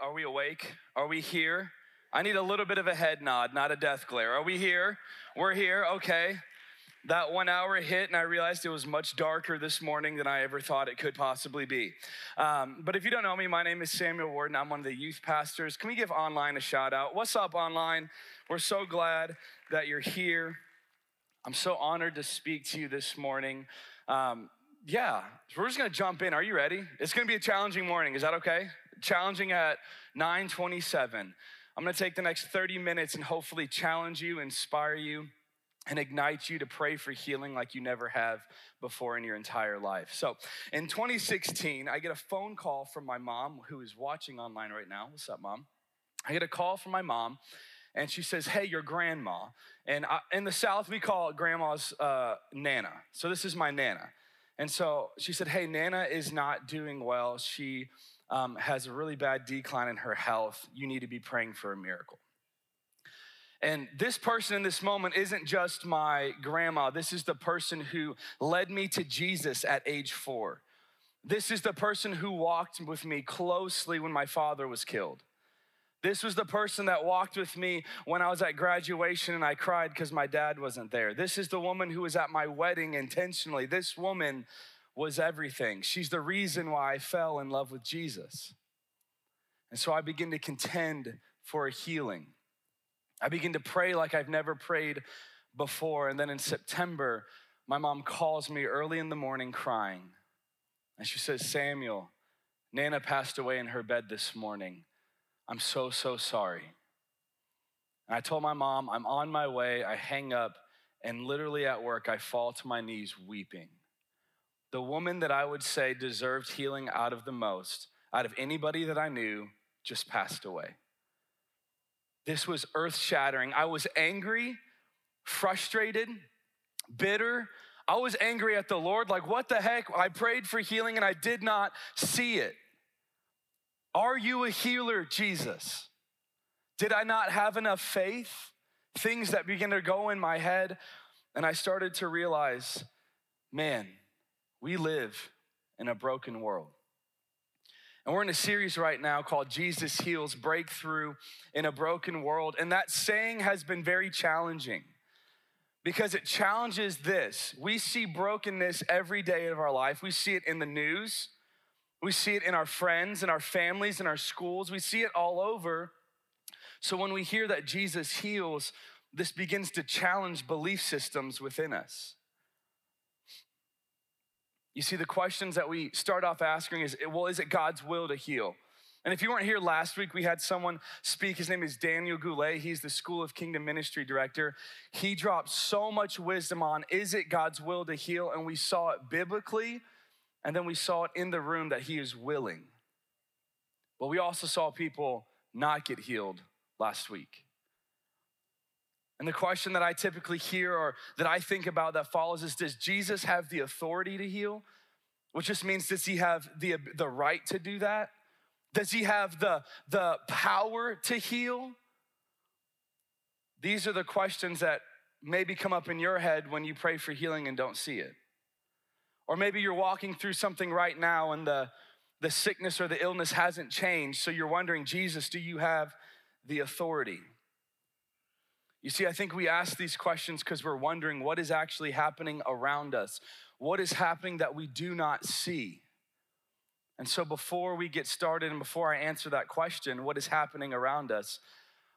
Are we, awake? Are we here? I need a little bit of a head nod, not a death glare. Are we here? We're here, okay. That one hour hit, and I realized it was much darker this morning than I ever thought it could possibly be. Um, but if you don't know me, my name is Samuel Worden. I'm one of the youth pastors. Can we give online a shout out? What's up, online? We're so glad that you're here. I'm so honored to speak to you this morning. Um, yeah, so we're just gonna jump in. Are you ready? It's gonna be a challenging morning. Is that okay? Challenging at 927. I'm gonna take the next 30 minutes and hopefully challenge you, inspire you, and ignite you to pray for healing like you never have before in your entire life. So in 2016, I get a phone call from my mom who is watching online right now. What's up, mom? I get a call from my mom and she says, Hey, your grandma. And I, in the South, we call grandma's uh, Nana. So this is my Nana. And so she said, Hey, Nana is not doing well. She um, has a really bad decline in her health. You need to be praying for a miracle. And this person in this moment isn't just my grandma. This is the person who led me to Jesus at age four. This is the person who walked with me closely when my father was killed. This was the person that walked with me when I was at graduation and I cried because my dad wasn't there. This is the woman who was at my wedding intentionally. This woman was everything. She's the reason why I fell in love with Jesus. And so I begin to contend for a healing. I begin to pray like I've never prayed before. And then in September, my mom calls me early in the morning crying. And she says, Samuel, Nana passed away in her bed this morning. I'm so, so sorry. And I told my mom, I'm on my way. I hang up, and literally at work, I fall to my knees weeping. The woman that I would say deserved healing out of the most, out of anybody that I knew, just passed away. This was earth shattering. I was angry, frustrated, bitter. I was angry at the Lord, like, what the heck? I prayed for healing and I did not see it. Are you a healer, Jesus? Did I not have enough faith? Things that began to go in my head, and I started to realize man, we live in a broken world. And we're in a series right now called Jesus Heals Breakthrough in a Broken World. And that saying has been very challenging because it challenges this. We see brokenness every day of our life, we see it in the news. We see it in our friends, in our families, in our schools. We see it all over. So when we hear that Jesus heals, this begins to challenge belief systems within us. You see, the questions that we start off asking is well, is it God's will to heal? And if you weren't here last week, we had someone speak. His name is Daniel Goulet. He's the School of Kingdom Ministry Director. He dropped so much wisdom on is it God's will to heal? And we saw it biblically and then we saw it in the room that he is willing. But we also saw people not get healed last week. And the question that I typically hear or that I think about that follows is Does Jesus have the authority to heal? Which just means, does he have the, the right to do that? Does he have the, the power to heal? These are the questions that maybe come up in your head when you pray for healing and don't see it. Or maybe you're walking through something right now and the, the sickness or the illness hasn't changed. So you're wondering, Jesus, do you have the authority? You see, I think we ask these questions because we're wondering what is actually happening around us. What is happening that we do not see? And so, before we get started and before I answer that question, what is happening around us?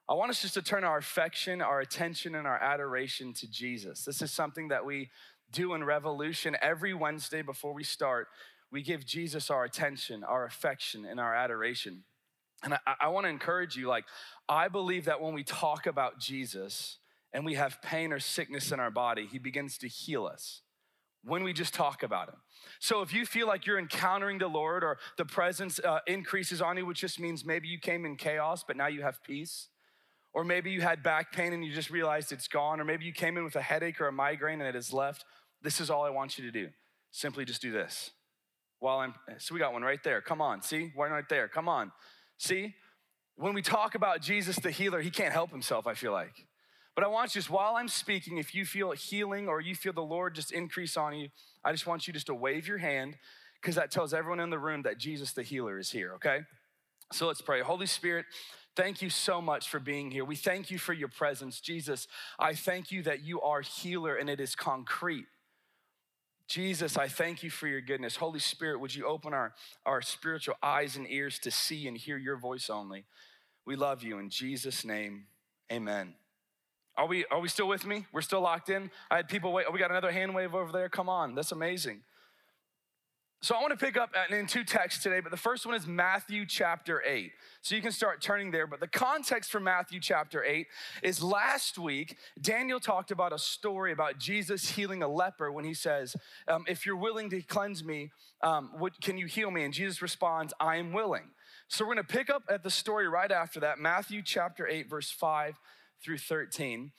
I want us just to turn our affection, our attention, and our adoration to Jesus. This is something that we do in Revolution every Wednesday before we start. We give Jesus our attention, our affection, and our adoration. And I, I want to encourage you like, I believe that when we talk about Jesus and we have pain or sickness in our body, he begins to heal us when we just talk about him. So if you feel like you're encountering the Lord or the presence uh, increases on you, which just means maybe you came in chaos, but now you have peace. Or maybe you had back pain and you just realized it's gone. Or maybe you came in with a headache or a migraine and it has left. This is all I want you to do. Simply just do this. While I'm, so we got one right there. Come on, see? One right there. Come on. See? When we talk about Jesus the healer, he can't help himself, I feel like. But I want you just while I'm speaking, if you feel healing or you feel the Lord just increase on you, I just want you just to wave your hand because that tells everyone in the room that Jesus the healer is here, okay? So let's pray. Holy Spirit, Thank you so much for being here. We thank you for your presence. Jesus, I thank you that you are healer and it is concrete. Jesus, I thank you for your goodness. Holy Spirit, would you open our, our spiritual eyes and ears to see and hear your voice only? We love you in Jesus' name. Amen. Are we, are we still with me? We're still locked in? I had people wait. Oh, we got another hand wave over there. Come on. That's amazing. So I want to pick up in two texts today, but the first one is Matthew chapter 8. So you can start turning there. But the context for Matthew chapter 8 is last week, Daniel talked about a story about Jesus healing a leper when he says, um, If you're willing to cleanse me, um, what, can you heal me? And Jesus responds, I am willing. So we're going to pick up at the story right after that, Matthew chapter 8, verse 5 through 13.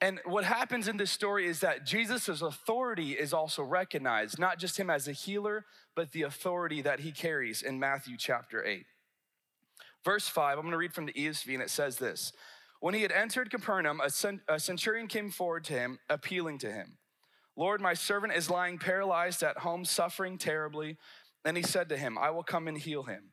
And what happens in this story is that Jesus' authority is also recognized, not just him as a healer, but the authority that he carries in Matthew chapter 8. Verse 5, I'm gonna read from the ESV, and it says this When he had entered Capernaum, a centurion came forward to him, appealing to him Lord, my servant is lying paralyzed at home, suffering terribly. And he said to him, I will come and heal him.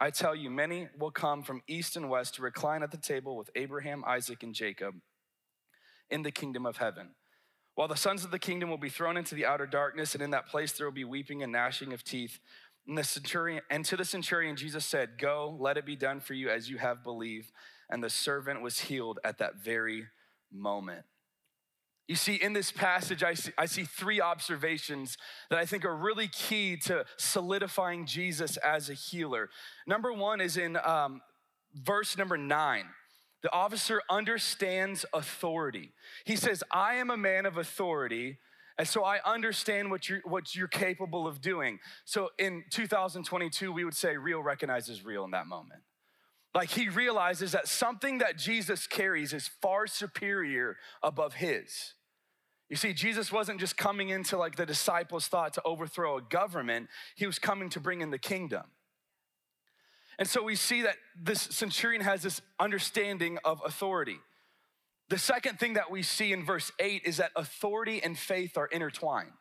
I tell you, many will come from east and west to recline at the table with Abraham, Isaac, and Jacob in the kingdom of heaven. While the sons of the kingdom will be thrown into the outer darkness, and in that place there will be weeping and gnashing of teeth. And, the centurion, and to the centurion, Jesus said, Go, let it be done for you as you have believed. And the servant was healed at that very moment. You see, in this passage, I see, I see, three observations that I think are really key to solidifying Jesus as a healer. Number one is in um, verse number nine. The officer understands authority. He says, I am a man of authority, and so I understand what you're, what you're capable of doing. So in 2022, we would say real recognizes real in that moment. Like he realizes that something that Jesus carries is far superior above his. You see, Jesus wasn't just coming into like the disciples thought to overthrow a government, he was coming to bring in the kingdom. And so we see that this centurion has this understanding of authority. The second thing that we see in verse 8 is that authority and faith are intertwined.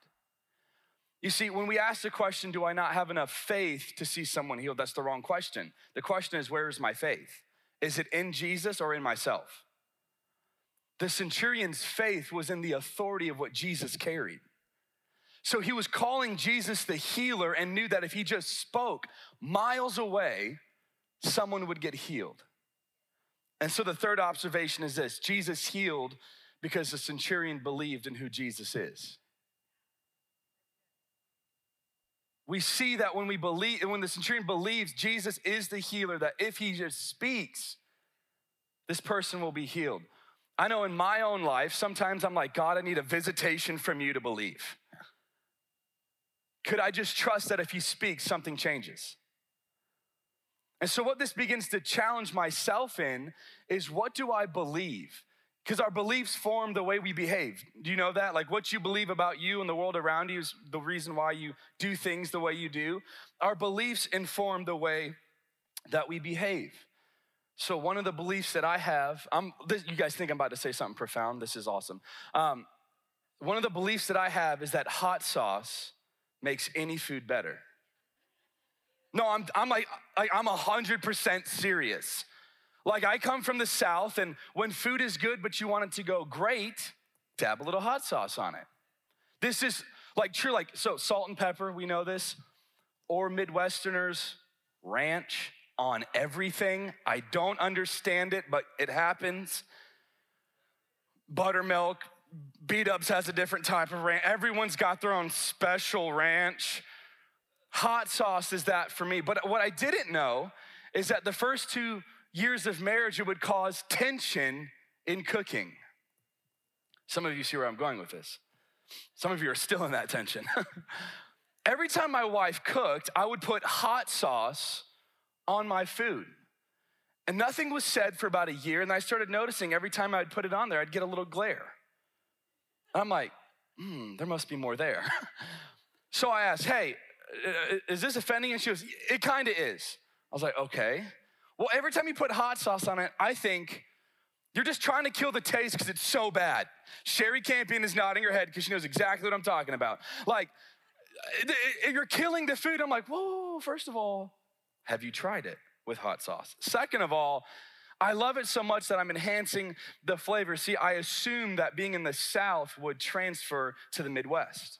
You see, when we ask the question, Do I not have enough faith to see someone healed? That's the wrong question. The question is, Where is my faith? Is it in Jesus or in myself? The centurion's faith was in the authority of what Jesus carried. So he was calling Jesus the healer and knew that if he just spoke miles away, someone would get healed. And so the third observation is this Jesus healed because the centurion believed in who Jesus is. We see that when we believe, when the centurion believes Jesus is the healer, that if he just speaks, this person will be healed. I know in my own life, sometimes I'm like, God, I need a visitation from you to believe. Could I just trust that if he speaks, something changes? And so, what this begins to challenge myself in is what do I believe? Because our beliefs form the way we behave. Do you know that? Like what you believe about you and the world around you is the reason why you do things the way you do. Our beliefs inform the way that we behave. So, one of the beliefs that I have, I'm, this, you guys think I'm about to say something profound. This is awesome. Um, one of the beliefs that I have is that hot sauce makes any food better. No, I'm, I'm like, I'm 100% serious. Like I come from the South, and when food is good, but you want it to go great, dab a little hot sauce on it. This is like true, like, so salt and pepper, we know this, or Midwesterners, ranch on everything. I don't understand it, but it happens. Buttermilk, Beat Ups has a different type of ranch. Everyone's got their own special ranch. Hot sauce is that for me. But what I didn't know is that the first two years of marriage, it would cause tension in cooking. Some of you see where I'm going with this. Some of you are still in that tension. Every time my wife cooked, I would put hot sauce on my food. And nothing was said for about a year. And I started noticing every time I'd put it on there, I'd get a little glare. I'm like, hmm, there must be more there. so I asked, hey, is this offending? And she goes, it kind of is. I was like, okay. Well, every time you put hot sauce on it, I think you're just trying to kill the taste because it's so bad. Sherry Campion is nodding her head because she knows exactly what I'm talking about. Like, uh, you're killing the food. I'm like, whoa, first of all, have you tried it with hot sauce? Second of all, I love it so much that I'm enhancing the flavor. See, I assume that being in the South would transfer to the Midwest.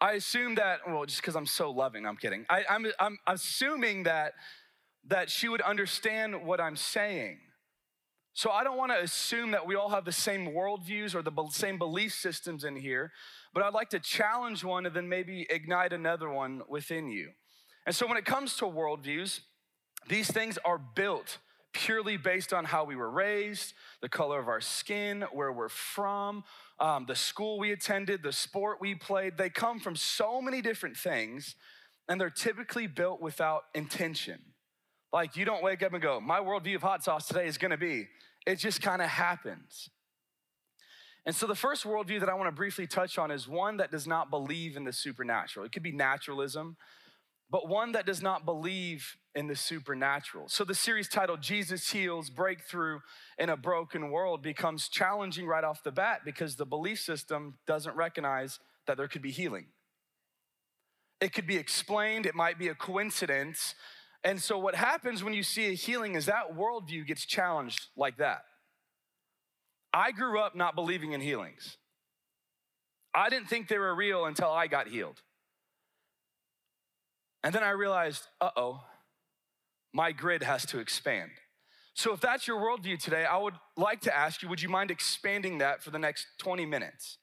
I assume that, well, just because I'm so loving, I'm kidding. I, I'm, I'm assuming that, that she would understand what I'm saying. So I don't want to assume that we all have the same worldviews or the same belief systems in here, but I'd like to challenge one and then maybe ignite another one within you. And so when it comes to worldviews, these things are built purely based on how we were raised, the color of our skin, where we're from, um, the school we attended, the sport we played. They come from so many different things, and they're typically built without intention. Like you don't wake up and go, my worldview of hot sauce today is gonna be it just kind of happens. And so, the first worldview that I want to briefly touch on is one that does not believe in the supernatural. It could be naturalism, but one that does not believe in the supernatural. So, the series titled Jesus Heals Breakthrough in a Broken World becomes challenging right off the bat because the belief system doesn't recognize that there could be healing. It could be explained, it might be a coincidence, and so, what happens when you see a healing is that worldview gets challenged like that. I grew up not believing in healings. I didn't think they were real until I got healed. And then I realized, uh oh, my grid has to expand. So, if that's your worldview today, I would like to ask you would you mind expanding that for the next 20 minutes?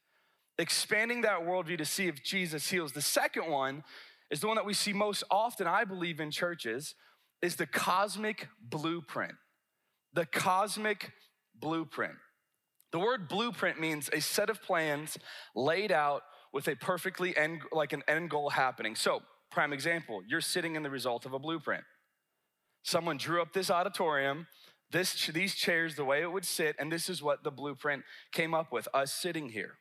Expanding that worldview to see if Jesus heals. The second one is the one that we see most often, I believe, in churches, is the cosmic blueprint. The cosmic blueprint. The word blueprint means a set of plans laid out with a perfectly end, like an end goal happening. So, prime example, you're sitting in the result of a blueprint. Someone drew up this auditorium, this, these chairs, the way it would sit, and this is what the blueprint came up with us sitting here.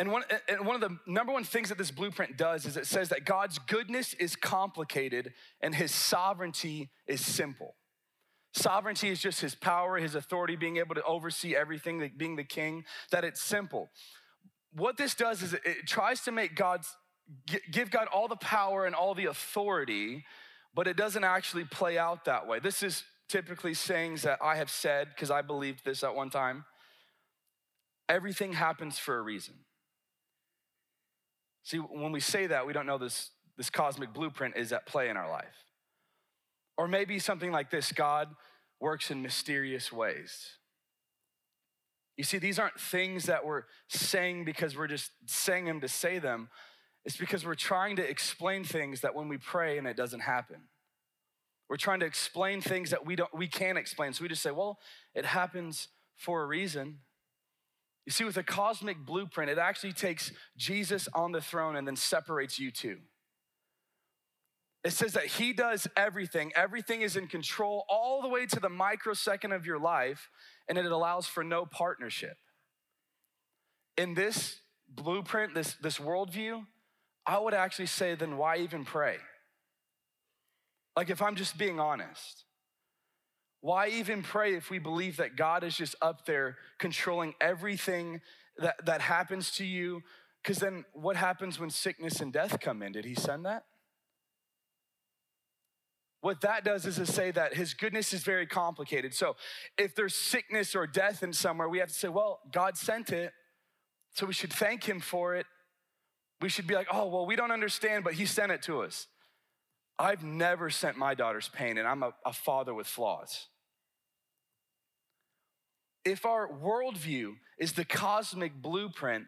And one, and one of the number one things that this blueprint does is it says that God's goodness is complicated and his sovereignty is simple. Sovereignty is just his power, his authority, being able to oversee everything, being the king, that it's simple. What this does is it tries to make God's, give God all the power and all the authority, but it doesn't actually play out that way. This is typically sayings that I have said because I believed this at one time. Everything happens for a reason. See, when we say that, we don't know this, this cosmic blueprint is at play in our life. Or maybe something like this God works in mysterious ways. You see, these aren't things that we're saying because we're just saying them to say them. It's because we're trying to explain things that when we pray and it doesn't happen. We're trying to explain things that we don't we can't explain. So we just say, well, it happens for a reason. You see, with a cosmic blueprint, it actually takes Jesus on the throne and then separates you two. It says that he does everything, everything is in control all the way to the microsecond of your life, and it allows for no partnership. In this blueprint, this, this worldview, I would actually say, then why even pray? Like, if I'm just being honest, why even pray if we believe that God is just up there controlling everything that, that happens to you? Because then what happens when sickness and death come in? Did he send that? What that does is to say that his goodness is very complicated. So if there's sickness or death in somewhere, we have to say, well, God sent it, so we should thank him for it. We should be like, oh, well, we don't understand, but he sent it to us. I've never sent my daughter's pain, and I'm a, a father with flaws. If our worldview is the cosmic blueprint,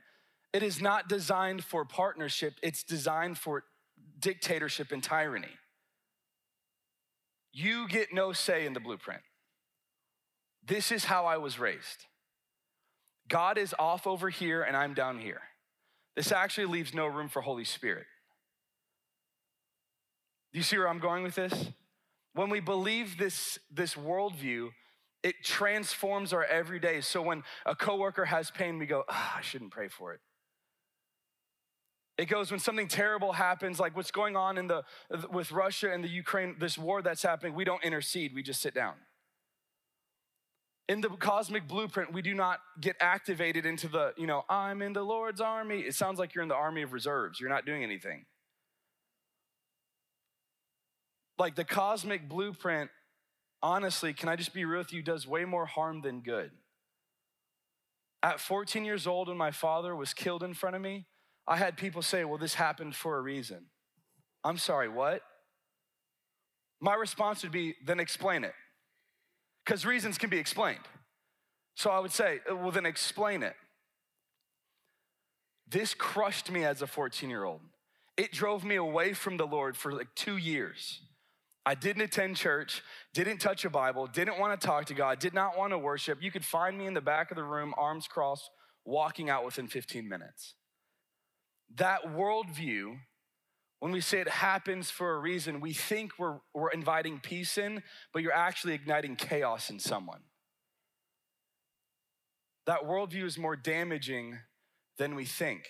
it is not designed for partnership, it's designed for dictatorship and tyranny. You get no say in the blueprint. This is how I was raised. God is off over here and I'm down here. This actually leaves no room for Holy Spirit. Do you see where I'm going with this? When we believe this, this worldview, it transforms our everyday. So when a coworker has pain, we go, oh, I shouldn't pray for it. It goes when something terrible happens, like what's going on in the with Russia and the Ukraine, this war that's happening, we don't intercede, we just sit down. In the cosmic blueprint, we do not get activated into the, you know, I'm in the Lord's army. It sounds like you're in the army of reserves. You're not doing anything. Like the cosmic blueprint, honestly, can I just be real with you, does way more harm than good. At 14 years old, when my father was killed in front of me, I had people say, well, this happened for a reason. I'm sorry, what? My response would be, then explain it. Because reasons can be explained. So I would say, uh, well, then explain it. This crushed me as a 14 year old. It drove me away from the Lord for like two years. I didn't attend church, didn't touch a Bible, didn't want to talk to God, did not want to worship. You could find me in the back of the room, arms crossed, walking out within 15 minutes. That worldview, when we say it happens for a reason, we think we're, we're inviting peace in, but you're actually igniting chaos in someone. That worldview is more damaging than we think.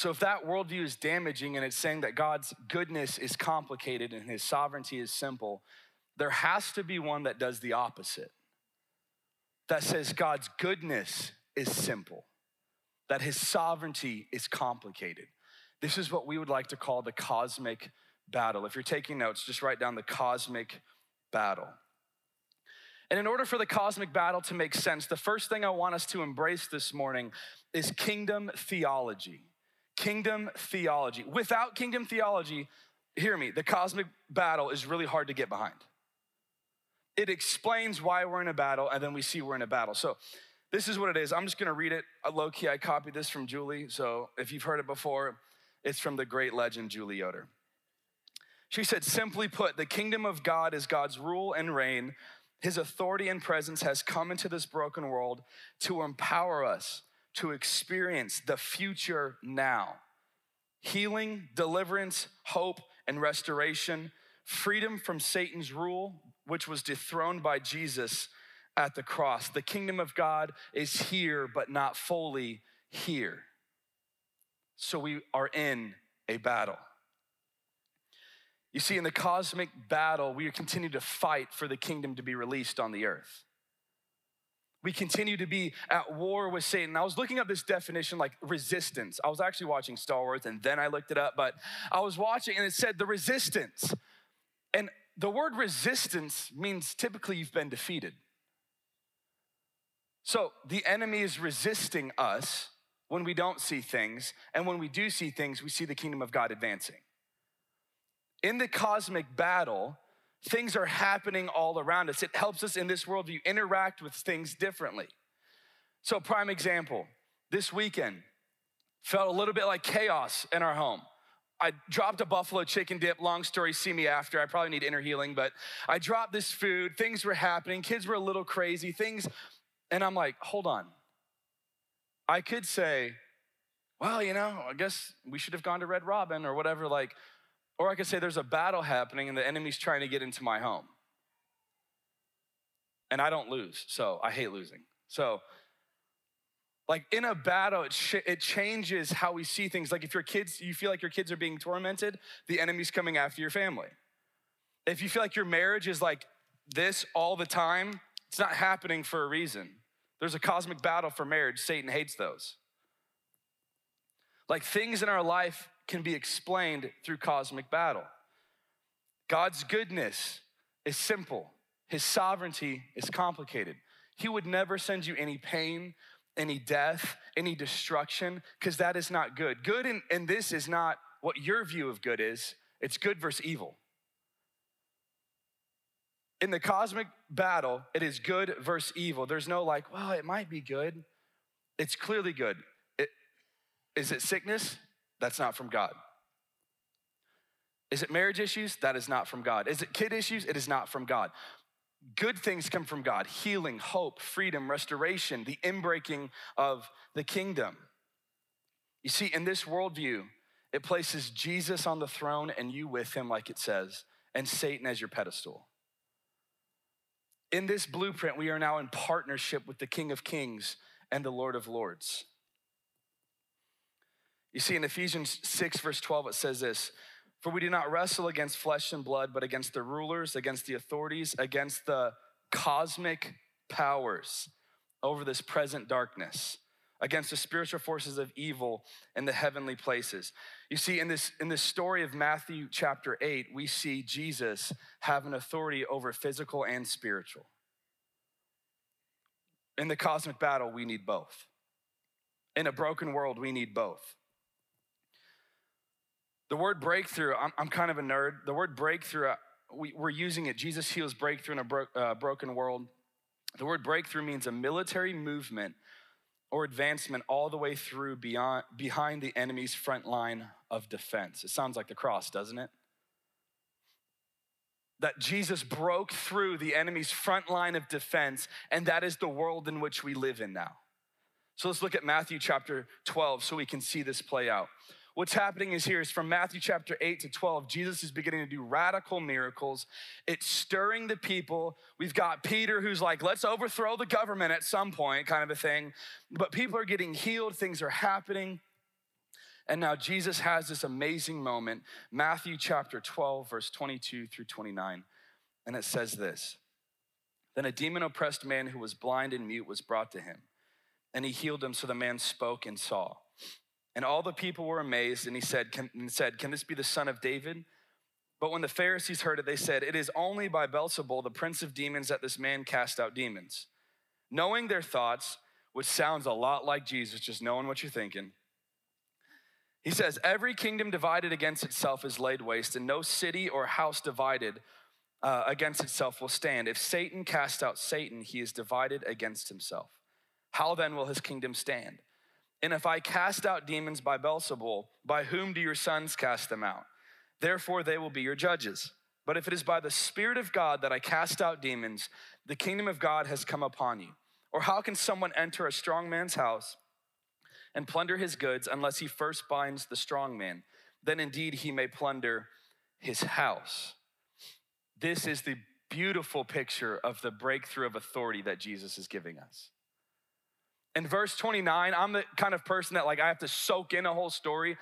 So, if that worldview is damaging and it's saying that God's goodness is complicated and his sovereignty is simple, there has to be one that does the opposite. That says God's goodness is simple, that his sovereignty is complicated. This is what we would like to call the cosmic battle. If you're taking notes, just write down the cosmic battle. And in order for the cosmic battle to make sense, the first thing I want us to embrace this morning is kingdom theology kingdom theology. Without kingdom theology, hear me, the cosmic battle is really hard to get behind. It explains why we're in a battle, and then we see we're in a battle. So, this is what it is. I'm just gonna read it low key. I copied this from Julie. So, if you've heard it before, it's from the great legend, Julie Yoder. She said, simply put, the kingdom of God is God's rule and reign. His authority and presence has come into this broken world to empower us to experience the future now healing, deliverance, hope, and restoration, freedom from Satan's rule, which was dethroned by Jesus at the cross. The kingdom of God is here, but not fully here. So we are in a battle. You see, in the cosmic battle, we continue to fight for the kingdom to be released on the earth. We continue to be at war with Satan. I was looking up this definition like resistance. I was actually watching Star Wars and then I looked it up, but I was watching and it said the resistance. And the word resistance means typically you've been defeated. So the enemy is resisting us when we don't see things, and when we do see things, we see the kingdom of God advancing. In the cosmic battle, things are happening all around us. It helps us in this world to interact with things differently. So, prime example, this weekend felt a little bit like chaos in our home. I dropped a buffalo chicken dip. Long story, see me after. I probably need inner healing, but I dropped this food. Things were happening. Kids were a little crazy. Things, and I'm like, hold on. I could say, well, you know, I guess we should have gone to Red Robin or whatever. Like, or I could say there's a battle happening and the enemy's trying to get into my home. And I don't lose, so I hate losing. So, like in a battle, it, sh- it changes how we see things. Like if your kids, you feel like your kids are being tormented, the enemy's coming after your family. If you feel like your marriage is like this all the time, it's not happening for a reason. There's a cosmic battle for marriage. Satan hates those. Like things in our life can be explained through cosmic battle. God's goodness is simple, His sovereignty is complicated. He would never send you any pain, any death, any destruction, because that is not good. Good in this is not what your view of good is, it's good versus evil. In the cosmic battle, it is good versus evil. There's no like, well, it might be good. It's clearly good. It, is it sickness? That's not from God. Is it marriage issues? That is not from God. Is it kid issues? It is not from God. Good things come from God healing, hope, freedom, restoration, the inbreaking of the kingdom. You see, in this worldview, it places Jesus on the throne and you with him, like it says, and Satan as your pedestal. In this blueprint, we are now in partnership with the King of Kings and the Lord of Lords. You see, in Ephesians 6, verse 12, it says this For we do not wrestle against flesh and blood, but against the rulers, against the authorities, against the cosmic powers over this present darkness against the spiritual forces of evil in the heavenly places. You see, in this, in this story of Matthew chapter 8, we see Jesus have an authority over physical and spiritual. In the cosmic battle, we need both. In a broken world, we need both. The word breakthrough, I'm, I'm kind of a nerd. The word breakthrough, uh, we, are using it. Jesus heals breakthrough in a bro, uh, broken world. The word breakthrough means a military movement or advancement all the way through beyond, behind the enemy's front line of defense. It sounds like the cross, doesn't it? That Jesus broke through the enemy's front line of defense, and that is the world in which we live in now. So let's look at Matthew chapter 12 so we can see this play out. What's happening is here is from Matthew chapter 8 to 12, Jesus is beginning to do radical miracles. It's stirring the people. We've got Peter who's like, let's overthrow the government at some point, kind of a thing. But people are getting healed, things are happening. And now Jesus has this amazing moment, Matthew chapter 12, verse 22 through 29. And it says this Then a demon oppressed man who was blind and mute was brought to him, and he healed him so the man spoke and saw. And all the people were amazed, and he said, can, and said, Can this be the son of David? But when the Pharisees heard it, they said, It is only by Beelzebul, the prince of demons, that this man cast out demons. Knowing their thoughts, which sounds a lot like Jesus, just knowing what you're thinking, he says, Every kingdom divided against itself is laid waste, and no city or house divided uh, against itself will stand. If Satan cast out Satan, he is divided against himself. How then will his kingdom stand? And if I cast out demons by Beelzebul, by whom do your sons cast them out? Therefore, they will be your judges. But if it is by the Spirit of God that I cast out demons, the kingdom of God has come upon you. Or how can someone enter a strong man's house and plunder his goods unless he first binds the strong man? Then indeed he may plunder his house. This is the beautiful picture of the breakthrough of authority that Jesus is giving us. In verse 29, I'm the kind of person that like I have to soak in a whole story.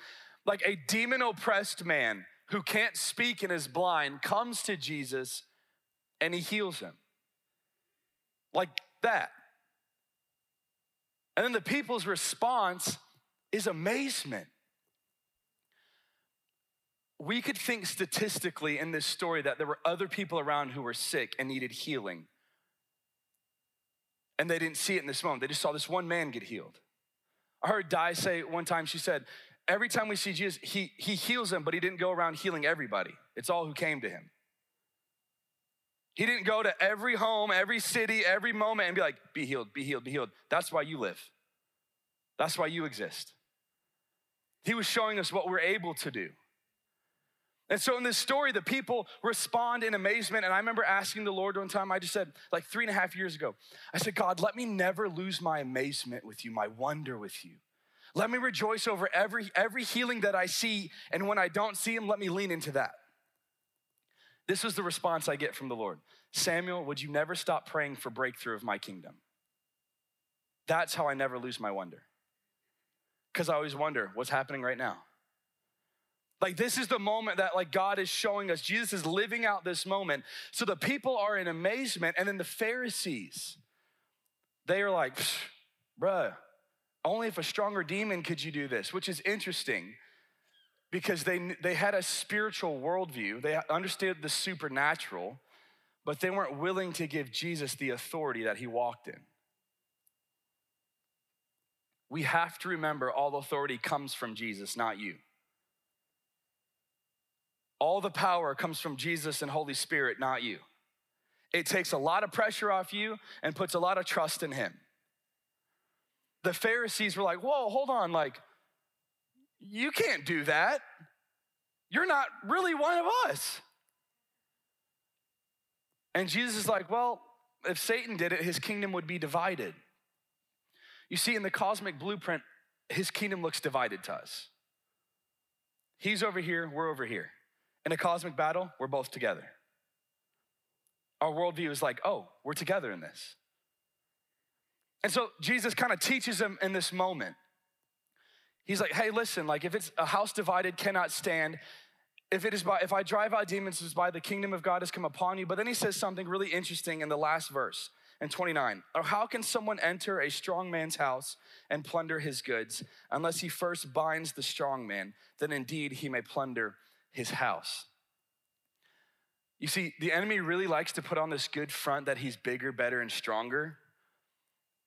Like a demon oppressed man who can't speak and is blind comes to Jesus and he heals him. Like that. And then the people's response is amazement. We could think statistically in this story that there were other people around who were sick and needed healing and they didn't see it in this moment. They just saw this one man get healed. I heard Di say one time, she said, every time we see Jesus, he, he heals them, but he didn't go around healing everybody. It's all who came to him. He didn't go to every home, every city, every moment and be like, be healed, be healed, be healed. That's why you live. That's why you exist. He was showing us what we're able to do. And so in this story, the people respond in amazement. And I remember asking the Lord one time, I just said, like three and a half years ago, I said, God, let me never lose my amazement with you, my wonder with you. Let me rejoice over every, every healing that I see. And when I don't see him, let me lean into that. This was the response I get from the Lord Samuel, would you never stop praying for breakthrough of my kingdom? That's how I never lose my wonder. Because I always wonder what's happening right now. Like this is the moment that like God is showing us. Jesus is living out this moment. So the people are in amazement and then the Pharisees they are like, "Bruh, only if a stronger demon could you do this," which is interesting because they they had a spiritual worldview. They understood the supernatural, but they weren't willing to give Jesus the authority that he walked in. We have to remember all authority comes from Jesus, not you. All the power comes from Jesus and Holy Spirit, not you. It takes a lot of pressure off you and puts a lot of trust in Him. The Pharisees were like, whoa, hold on, like, you can't do that. You're not really one of us. And Jesus is like, well, if Satan did it, his kingdom would be divided. You see, in the cosmic blueprint, his kingdom looks divided to us. He's over here, we're over here. In a cosmic battle, we're both together. Our worldview is like, oh, we're together in this. And so Jesus kind of teaches them in this moment. He's like, hey, listen, like if it's a house divided cannot stand, if it is by if I drive out demons, it's by the kingdom of God has come upon you. But then he says something really interesting in the last verse in 29. Or how can someone enter a strong man's house and plunder his goods unless he first binds the strong man? Then indeed he may plunder his house. You see, the enemy really likes to put on this good front that he's bigger, better, and stronger.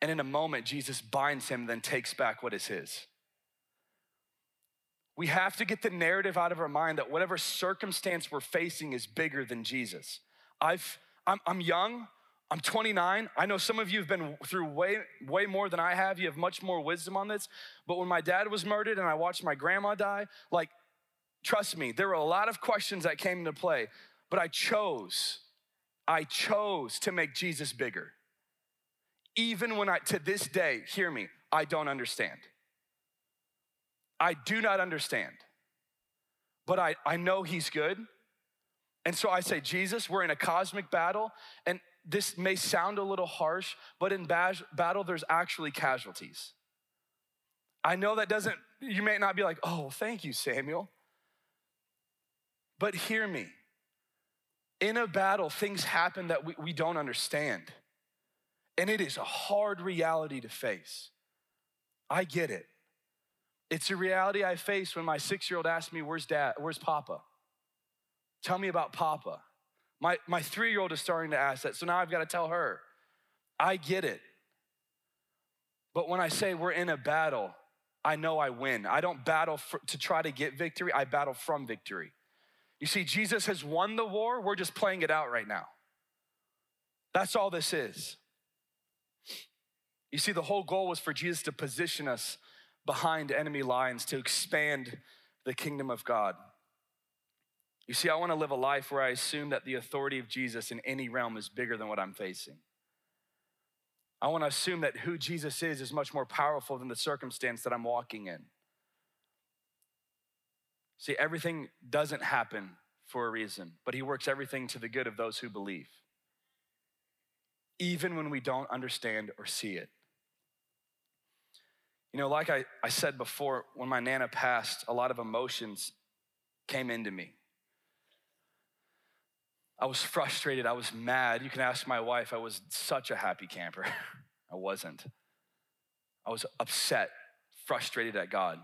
And in a moment, Jesus binds him, then takes back what is his. We have to get the narrative out of our mind that whatever circumstance we're facing is bigger than Jesus. I've, I'm, I'm young, I'm 29. I know some of you have been through way, way more than I have. You have much more wisdom on this. But when my dad was murdered and I watched my grandma die, like, trust me, there were a lot of questions that came into play. But I chose, I chose to make Jesus bigger. Even when I, to this day, hear me, I don't understand. I do not understand. But I, I know He's good. And so I say, Jesus, we're in a cosmic battle. And this may sound a little harsh, but in battle, there's actually casualties. I know that doesn't, you may not be like, oh, thank you, Samuel. But hear me. In a battle, things happen that we, we don't understand. And it is a hard reality to face. I get it. It's a reality I face when my six year old asks me, Where's dad? Where's Papa? Tell me about Papa. My, my three year old is starting to ask that, so now I've got to tell her. I get it. But when I say we're in a battle, I know I win. I don't battle for, to try to get victory, I battle from victory. You see, Jesus has won the war, we're just playing it out right now. That's all this is. You see, the whole goal was for Jesus to position us behind enemy lines, to expand the kingdom of God. You see, I want to live a life where I assume that the authority of Jesus in any realm is bigger than what I'm facing. I want to assume that who Jesus is is much more powerful than the circumstance that I'm walking in. See, everything doesn't happen for a reason, but He works everything to the good of those who believe, even when we don't understand or see it. You know, like I, I said before, when my Nana passed, a lot of emotions came into me. I was frustrated. I was mad. You can ask my wife, I was such a happy camper. I wasn't. I was upset, frustrated at God.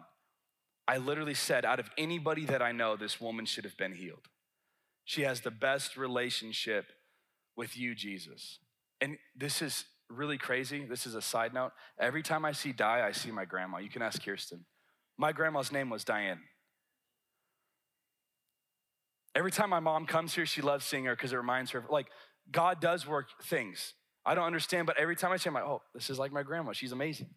I literally said, out of anybody that I know, this woman should have been healed. She has the best relationship with you, Jesus. And this is really crazy. This is a side note. Every time I see Di, I see my grandma. You can ask Kirsten. My grandma's name was Diane. Every time my mom comes here, she loves seeing her because it reminds her, of, like, God does work things. I don't understand, but every time I see, I'm like, oh, this is like my grandma. She's amazing.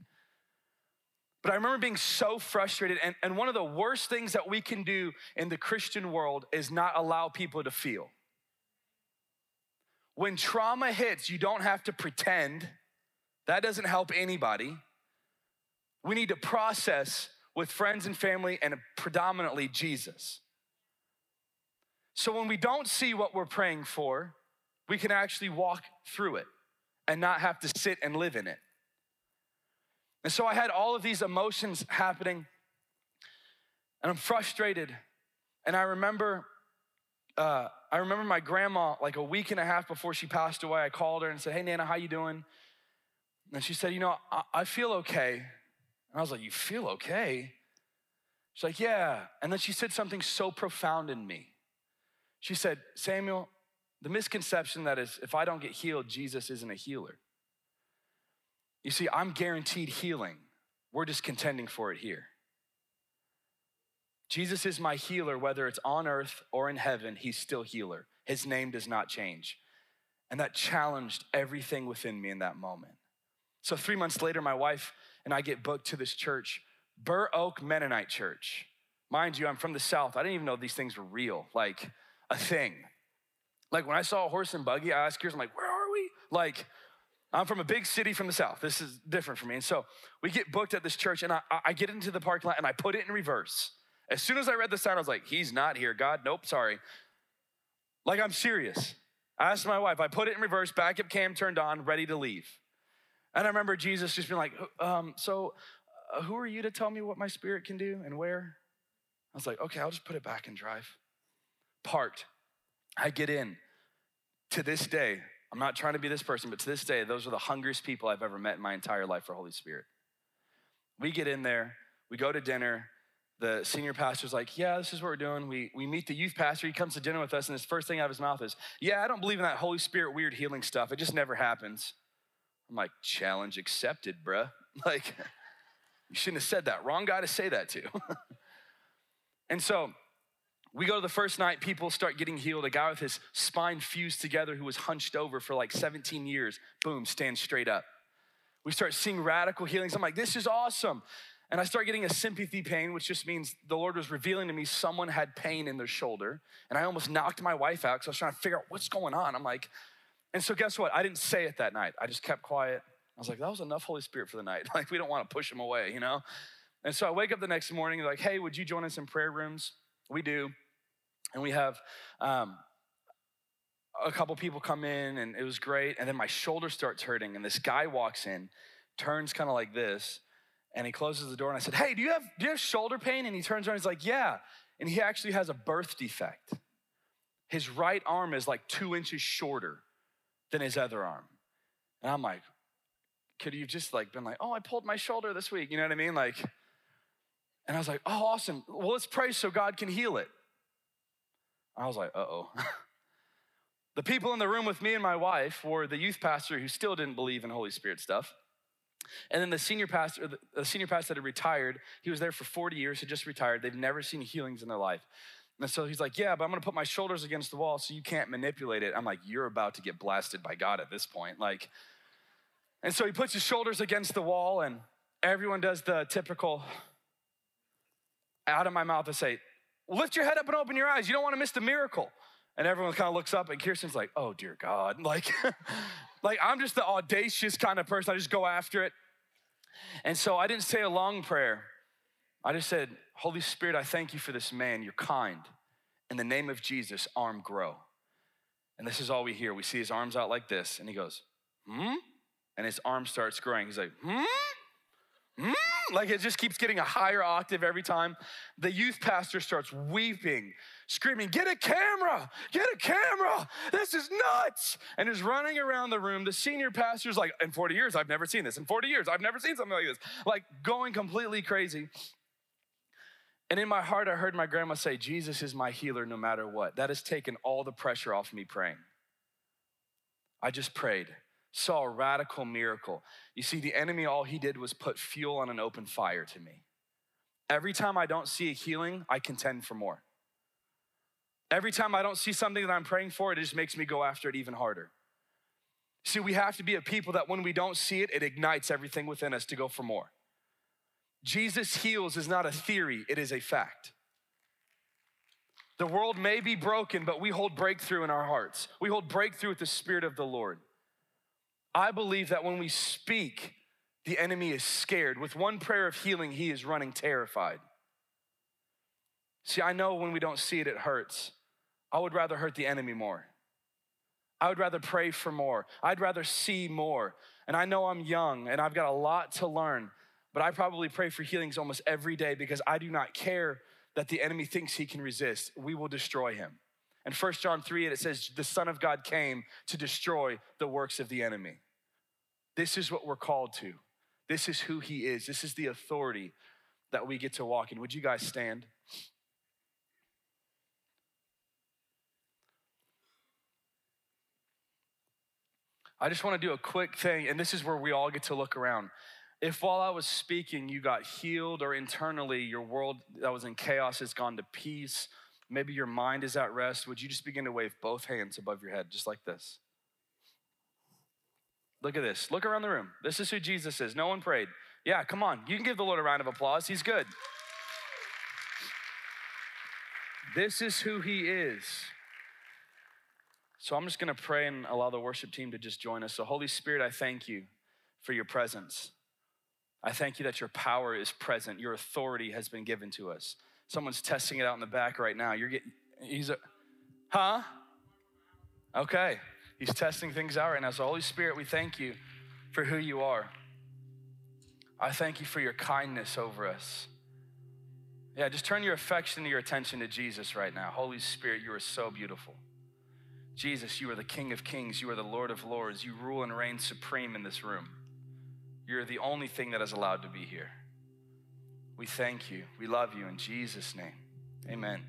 But I remember being so frustrated. And, and one of the worst things that we can do in the Christian world is not allow people to feel. When trauma hits, you don't have to pretend. That doesn't help anybody. We need to process with friends and family and predominantly Jesus. So when we don't see what we're praying for, we can actually walk through it and not have to sit and live in it. And so I had all of these emotions happening, and I'm frustrated. And I remember, uh, I remember my grandma, like a week and a half before she passed away, I called her and said, "Hey Nana, how you doing?" And she said, "You know, I, I feel okay." And I was like, "You feel okay?" She's like, "Yeah." And then she said something so profound in me. She said, Samuel, the misconception that is if I don't get healed, Jesus isn't a healer. You see, I'm guaranteed healing. We're just contending for it here. Jesus is my healer, whether it's on earth or in heaven, he's still healer. His name does not change. And that challenged everything within me in that moment. So, three months later, my wife and I get booked to this church, Burr Oak Mennonite Church. Mind you, I'm from the South. I didn't even know these things were real. Like, a thing. Like when I saw a horse and buggy, I asked Kirsten, like, where are we? Like, I'm from a big city from the South. This is different for me. And so we get booked at this church, and I, I get into the parking lot and I put it in reverse. As soon as I read the sign, I was like, He's not here. God, nope, sorry. Like, I'm serious. I asked my wife, I put it in reverse, backup cam turned on, ready to leave. And I remember Jesus just being like, um, So, uh, who are you to tell me what my spirit can do and where? I was like, Okay, I'll just put it back and drive. Parked. I get in. To this day, I'm not trying to be this person, but to this day, those are the hungriest people I've ever met in my entire life for Holy Spirit. We get in there, we go to dinner. The senior pastor's like, Yeah, this is what we're doing. We, we meet the youth pastor. He comes to dinner with us, and his first thing out of his mouth is, Yeah, I don't believe in that Holy Spirit weird healing stuff. It just never happens. I'm like, Challenge accepted, bruh. Like, you shouldn't have said that. Wrong guy to say that to. and so we go to the first night, people start getting healed. A guy with his spine fused together who was hunched over for like 17 years, boom, stands straight up. We start seeing radical healings. I'm like, this is awesome. And I start getting a sympathy pain, which just means the Lord was revealing to me someone had pain in their shoulder. And I almost knocked my wife out because I was trying to figure out what's going on. I'm like, and so guess what? I didn't say it that night. I just kept quiet. I was like, that was enough Holy Spirit for the night. Like, we don't want to push him away, you know? And so I wake up the next morning, like, hey, would you join us in prayer rooms? We do. And we have um, a couple people come in, and it was great. And then my shoulder starts hurting, and this guy walks in, turns kind of like this, and he closes the door. And I said, Hey, do you have do you have shoulder pain? And he turns around, he's like, Yeah. And he actually has a birth defect. His right arm is like two inches shorter than his other arm. And I'm like, could you just like been like, oh, I pulled my shoulder this week? You know what I mean? Like, and I was like, oh, awesome. Well, let's pray so God can heal it. I was like, uh oh. the people in the room with me and my wife were the youth pastor who still didn't believe in Holy Spirit stuff. And then the senior pastor, the senior pastor that had retired, he was there for 40 years, had just retired. They've never seen healings in their life. And so he's like, Yeah, but I'm gonna put my shoulders against the wall so you can't manipulate it. I'm like, You're about to get blasted by God at this point. Like, and so he puts his shoulders against the wall, and everyone does the typical out of my mouth to say, lift your head up and open your eyes. You don't want to miss the miracle. And everyone kind of looks up, and Kirsten's like, oh dear God. Like, like I'm just the audacious kind of person. I just go after it. And so I didn't say a long prayer. I just said, Holy Spirit, I thank you for this man. You're kind. In the name of Jesus, arm grow. And this is all we hear. We see his arms out like this, and he goes, hmm? And his arm starts growing. He's like, hmm? Hmm? Like it just keeps getting a higher octave every time. The youth pastor starts weeping, screaming, Get a camera! Get a camera! This is nuts! And is running around the room. The senior pastor's like, In 40 years, I've never seen this. In 40 years, I've never seen something like this. Like going completely crazy. And in my heart, I heard my grandma say, Jesus is my healer no matter what. That has taken all the pressure off me praying. I just prayed saw a radical miracle. You see, the enemy, all he did was put fuel on an open fire to me. Every time I don't see a healing, I contend for more. Every time I don't see something that I'm praying for, it just makes me go after it even harder. See, we have to be a people that when we don't see it, it ignites everything within us to go for more. Jesus heals is not a theory, it is a fact. The world may be broken, but we hold breakthrough in our hearts. We hold breakthrough with the Spirit of the Lord. I believe that when we speak, the enemy is scared. With one prayer of healing, he is running terrified. See, I know when we don't see it, it hurts. I would rather hurt the enemy more. I would rather pray for more. I'd rather see more. And I know I'm young and I've got a lot to learn, but I probably pray for healings almost every day because I do not care that the enemy thinks he can resist. We will destroy him. And 1 John 3, it says, the Son of God came to destroy the works of the enemy. This is what we're called to. This is who he is. This is the authority that we get to walk in. Would you guys stand? I just want to do a quick thing, and this is where we all get to look around. If while I was speaking, you got healed, or internally your world that was in chaos has gone to peace, maybe your mind is at rest, would you just begin to wave both hands above your head, just like this? Look at this. Look around the room. This is who Jesus is. No one prayed. Yeah, come on. You can give the Lord a round of applause. He's good. This is who he is. So I'm just going to pray and allow the worship team to just join us. So, Holy Spirit, I thank you for your presence. I thank you that your power is present, your authority has been given to us. Someone's testing it out in the back right now. You're getting, he's a, huh? Okay. He's testing things out right now. So, Holy Spirit, we thank you for who you are. I thank you for your kindness over us. Yeah, just turn your affection and your attention to Jesus right now. Holy Spirit, you are so beautiful. Jesus, you are the King of Kings. You are the Lord of Lords. You rule and reign supreme in this room. You're the only thing that is allowed to be here. We thank you. We love you in Jesus' name. Amen.